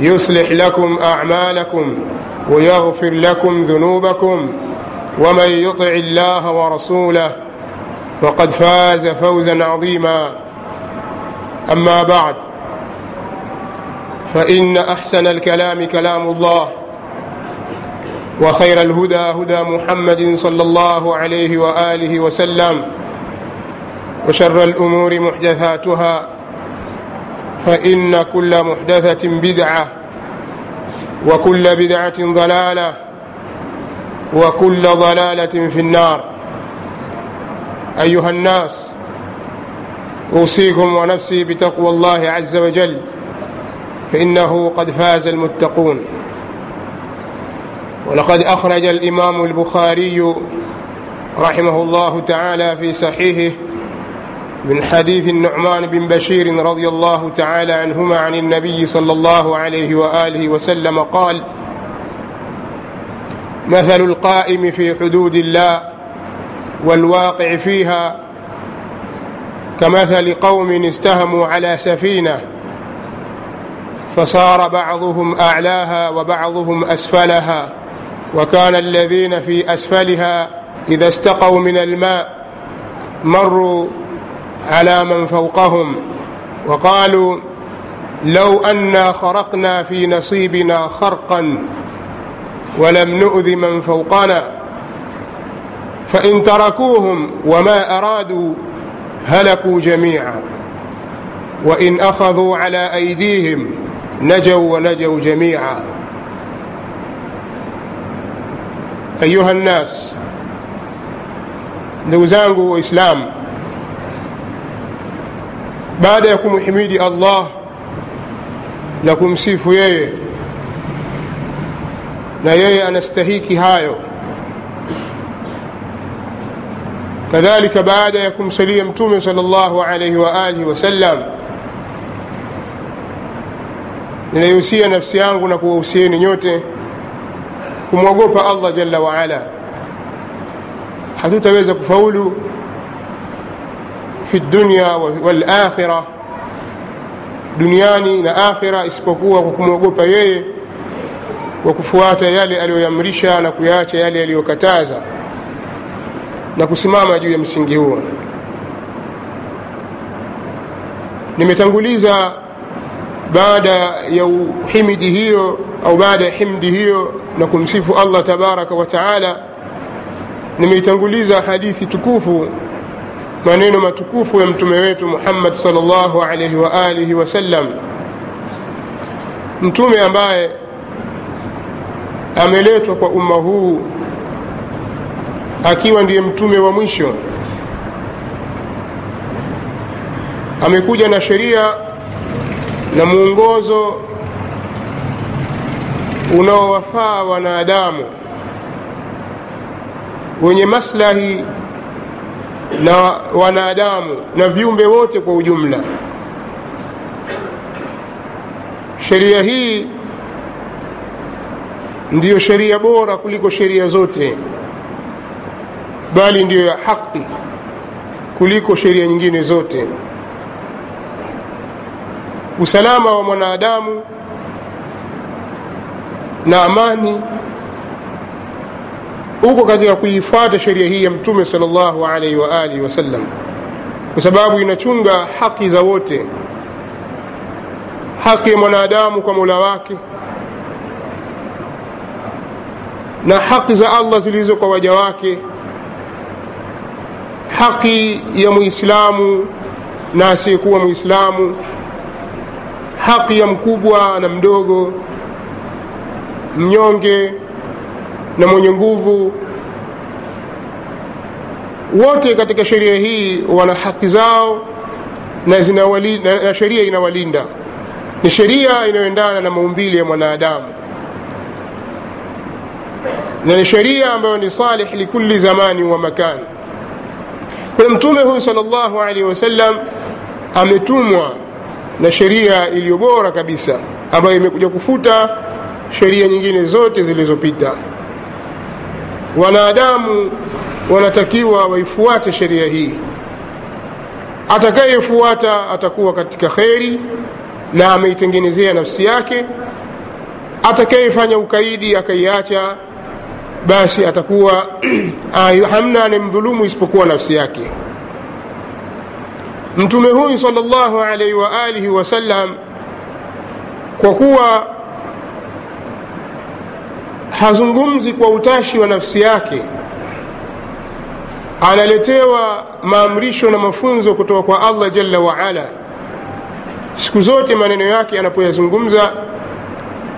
يصلح لكم أعمالكم ويغفر لكم ذنوبكم ومن يطع الله ورسوله فقد فاز فوزا عظيما. أما بعد فإن أحسن الكلام كلام الله وخير الهدى هدى محمد صلى الله عليه وآله وسلم وشر الأمور محدثاتها فإن كل محدثة بدعة وكل بدعة ضلالة وكل ضلالة في النار. أيها الناس أوصيكم ونفسي بتقوى الله عز وجل فإنه قد فاز المتقون. ولقد أخرج الإمام البخاري رحمه الله تعالى في صحيحه من حديث النعمان بن بشير رضي الله تعالى عنهما عن النبي صلى الله عليه وآله وسلم قال مثل القائم في حدود الله والواقع فيها كمثل قوم استهموا على سفينة فصار بعضهم أعلاها وبعضهم أسفلها وكان الذين في أسفلها إذا استقوا من الماء مروا على من فوقهم وقالوا لو أنا خرقنا في نصيبنا خرقا ولم نؤذ من فوقنا فإن تركوهم وما أرادوا هلكوا جميعا وإن أخذوا على أيديهم نجوا ونجوا جميعا أيها الناس ndugu zangu waislamu baada ya kumhimidi allah na kumsifu yeye na yeye anastahiki hayo kadhalika baada ya kumsalia mtume sal llahu alaihi waalihi wasallam ninaihusia nafsi yangu na kuwahusieni nyote kumwogopa allah jalla waala hatutaweza kufaulu fi dunya walakhira duniani na akhira isipokuwa kwa kumwogopa yeye kwa kufuata yale aliyoyamrisha na kuyaacha yale aliyokataza na kusimama juu ya msingi huo. Nimetanguliza baada ya himidi hiyo au baada ya himdi hiyo na kumsifu allah tabaraka wa taala nimeitanguliza hadithi tukufu maneno matukufu ya mtume wetu muhammad salllah alaihi wa alihi wasallam mtume ambaye ameletwa kwa umma huu akiwa ndiye mtume wa mwisho. Amekuja na sheria na mwongozo unaowafaa wanadamu wenye maslahi na wanadamu na viumbe wote kwa ujumla. Sheria hii ndiyo sheria bora kuliko sheria zote bali ndiyo ya haki kuliko sheria nyingine zote. Usalama wa mwanadamu na amani uko katika kuifuata sheria hii ya mtume sal llahu alaihi wa alihi wasallam kwa sababu inachunga haki za wote. Haki ya mwanadamu kwa mola wake. Na haki za allah zilizo kwa waja wake. Haki ya muislamu na asiyekuwa muislamu. Haki ya mkubwa na mdogo. Mnyonge na mwenye nguvu. Wote katika sheria hii wana haki zao na, na, na sheria inawalinda. Ni sheria inayoendana na maumbili ya mwanadamu. Na ni sheria ambayo ni salih likuli zamani wa makani kwa mtume huyu sal llahu alaihi wasallam ametumwa na sheria iliyo bora kabisa ambayo imekuja kufuta sheria nyingine zote zilizopita wanadamu wanatakiwa waifuate sheria hii. Atakayefuata atakuwa katika kheri na ameitengenezea nafsi yake. Atakayefanya ukaidi akaiacha basi atakuwa hamna anemdhulumu isipokuwa nafsi yake. Mtume huyu sal llahu alaihi wa alihi wasallam kwa kuwa hazungumzi kwa utashi wa nafsi yake. Analetewa maamrisho na mafunzo kutoka kwa allah jalla waala siku zote maneno yake anapoyazungumza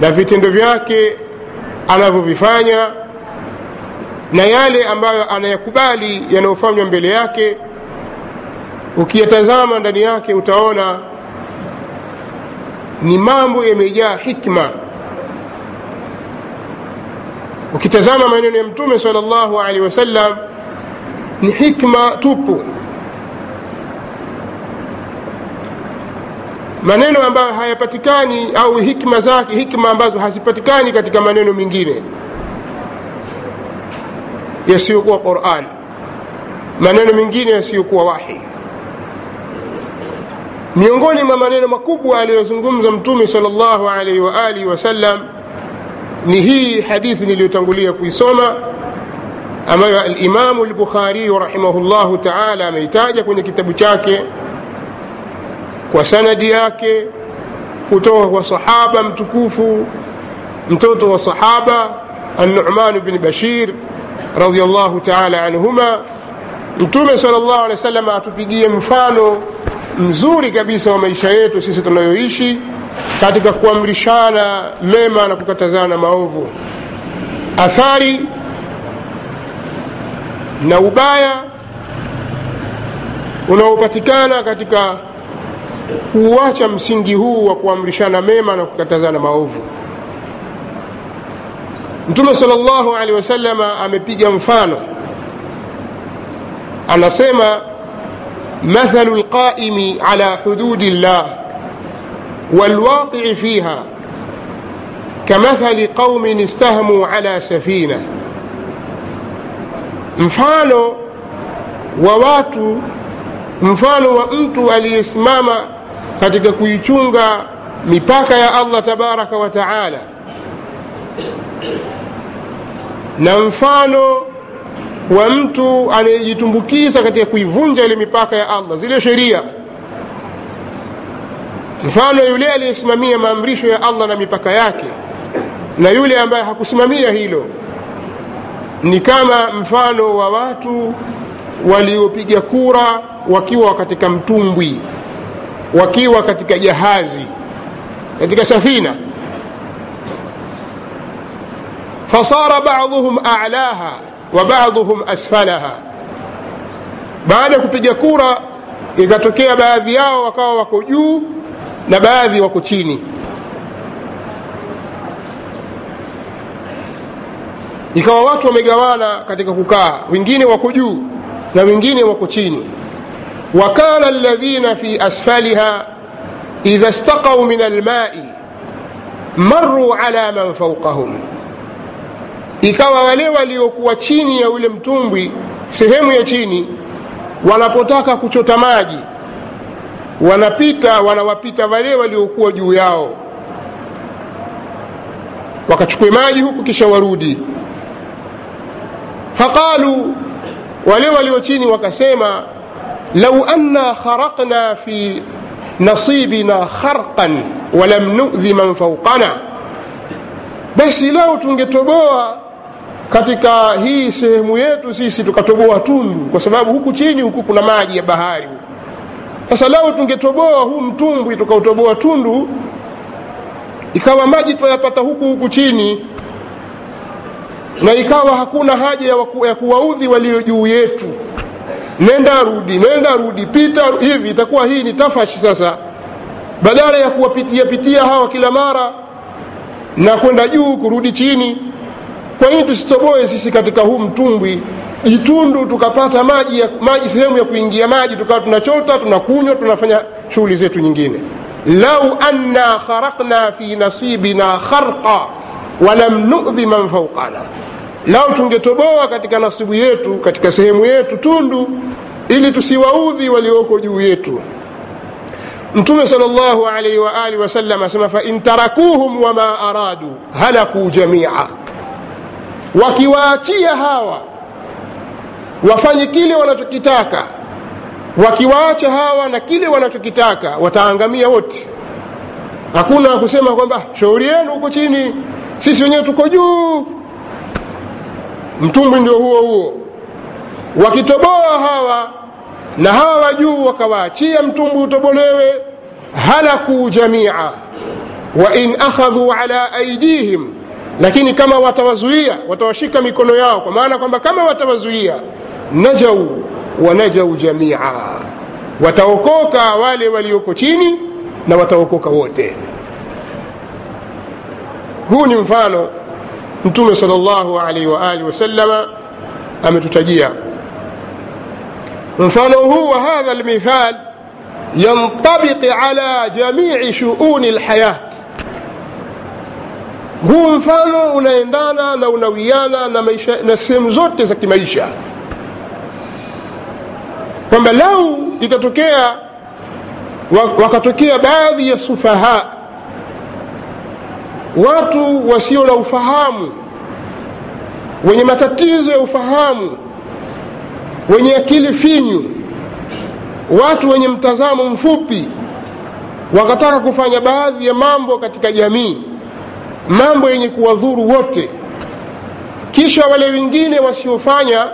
na vitendo vyake anavyovifanya na yale ambayo anayakubali yanayofanywa mbele yake ukiyatazama ndani yake utaona ni mambo yamejaa hikma ukitazama maneno ya mtume sal llahu alehi wasallam ni hikma tupu. Maneno ambayo hayapatikani au hikma zake hikma ambazo hazipatikani katika maneno mengine yasiyokuwa quran. Maneno mengine yasiyokuwa wahi. Miongoni mwa maneno makubwa aliyozungumza mtume sal llahu alaihi wa alihi wasallam ni hii hadithi niliyotangulia kuisoma ambayo alimamu lbukhariyu rahimahullahu taala ameitaja kwenye kitabu chake kwa sanadi yake kutoka kwa sahaba mtukufu mtoto wa sahaba annuman bni bashir radiallahu taala anhuma. Mtume sal llah alehi wa sallam atupigie mfano mzuri kabisa wa maisha yetu sisi tunayoishi katika kuamrishana mema na kukatazana maovu. Athari na ubaya unaopatikana katika kuuacha msingi huu wa kuamrishana mema na kukatazana maovu. Mtume sal llahu alehi wasalama amepiga mfano. Anasema mathalu lqaimi ala hududi llah walwaqii fiha كمثل qaumin استهموا على safina mfano wa watu mfano wa mtu aliyesimama katika kuichunga mipaka ya allah tabaraka wa taala. Na mfano wa mtu anayejitumbukiza katika kuivunja ile mipaka ya allah zile sheria mfano yule aliyesimamia maamrisho ya allah na mipaka yake na yule ambaye hakusimamia hilo ni kama mfano wa watu waliopiga kura wakiwa katika mtumbwi wakiwa katika jahazi katika safina. Fasara baduhum alaha wa baduhum asfalaha. Baada ya kupiga kura ikatokea baadhi yao wakawa wako juu na baadhi wako chini. Ikawa watu wamegawana katika kukaa wengine wako juu na wengine wako chini. Wakana ladhina fi asfaliha idha staqau min almai maruu ala man faukahum ikawa wale waliokuwa chini ya ule mtumbwi sehemu ya chini wanapotaka kuchota maji wanapita wanawapita wale waliokuwa juu yao. Wakachukue maji huku kisha warudi. Faqalu wale walio chini wakasema lau anna kharaqna fi nasibina kharqan walam nudhi man faukana basi lao tungetoboa katika hii sehemu yetu sisi tukatoboa tundu kwa sababu huku chini huku kuna maji ya bahari sasa lao tungetoboa huu mtumbwi tukautoboa tundu ikawa maji twayapata huku huku chini na ikawa hakuna haja ya, waku, ya kuwaudhi walio juu yetu. Nenda rudi nenda rudi pita hivi itakuwa hii ni tafashi sasa. Badala ya kuwapitia pitia hawa kila mara na kwenda juu kurudi chini kwa nini tusitoboe sisi katika huu mtumbwi jitundu tukapata maji maji sehemu ya kuingia maji tukawa tunachota tunakunywa tunafanya shughuli zetu nyingine. Lau anna kharaqna fi nasibina kharqa walam nudhi man faukana lau tungetoboa katika nasibu yetu katika sehemu yetu tundu ili tusiwaudhi walioko juu yetu. Mtume sal llahu alaihi waalihi wasallam asema tarakuhum wama aradu halakuu jamia. Wakiwaachia hawa wafanye kile wanachokitaka wakiwaacha hawa na kile wanachokitaka wataangamia wote. Hakuna kusema kwamba shauri yenu huko chini sisi wenyewe tuko juu. Mtumbwi ndio huo huo. Wakitoboa hawa na hawa wa juu wakawaachia mtumbwi utobolewe halakuu jamia. Wain akhadhuu akhadhu ala aidihim lakini kama watawazuia watawashika mikono yao kwa maana kwamba kama watawazuia najau wanajau jamia. Wataokoka wale walioko chini na wataokoka wote. Huu ni mfano mtume sal llahu alaihi waalihi wasalama ametutajia. Mfano huu wa hadha lmithal yantabiqi ala jamii shuuni lhayat huu mfano unaendana na unawiana na, na sehemu zote za kimaisha kwamba lau itatokea wakatokea baadhi ya sufaha watu wasio na ufahamu wenye matatizo ya ufahamu wenye akili finyu watu wenye mtazamo mfupi wakataka kufanya baadhi ya mambo katika jamii mambo yenye kuwadhuru wote. Kisha wale wengine wasiofanya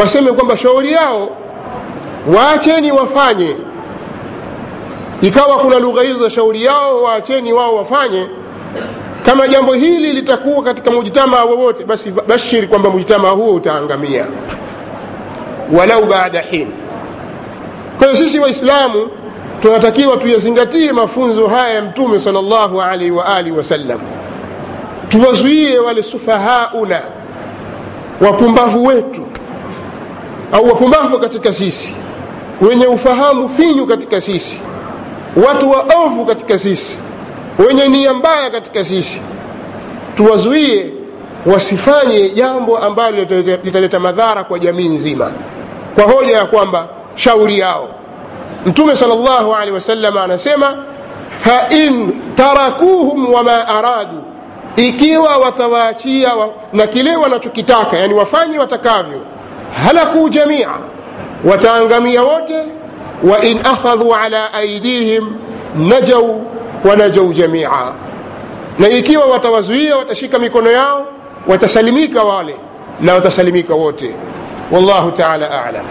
waseme kwamba shauri yao waacheni wafanye. Ikawa kuna lugha hizo za shauri yao waacheni wao wafanye. Kama jambo hili litakuwa katika mujtamaa wowote basi bashiri kwamba mujtamaa huo utaangamia. Walau baada hin. Kwa hiyo sisi waislamu tunatakiwa tuyazingatie mafunzo haya ya mtume sal llahu alaihi waalihi wasallam. Tuwazuie wale sufahauna wapumbavu wetu au wapumbavu katika sisi wenye ufahamu finyu katika sisi watu waovu katika sisi wenye nia mbaya katika sisi tuwazuie wasifanye jambo ambalo litaleta madhara kwa jamii nzima kwa hoja ya kwamba shauri yao. Mtume sal llahu alehi wasalama anasema fain tarakuhum wama aradu ikiwa watawaachia wa, na kile wanachokitaka yani wafanye watakavyo halakuu jamia wataangamia wote wa in akhadhu ala aidihim najau wanajau jamia. Na ikiwa watawazuia watashika mikono yao watasalimika wale na watasalimika wote. Wallahu taala alam.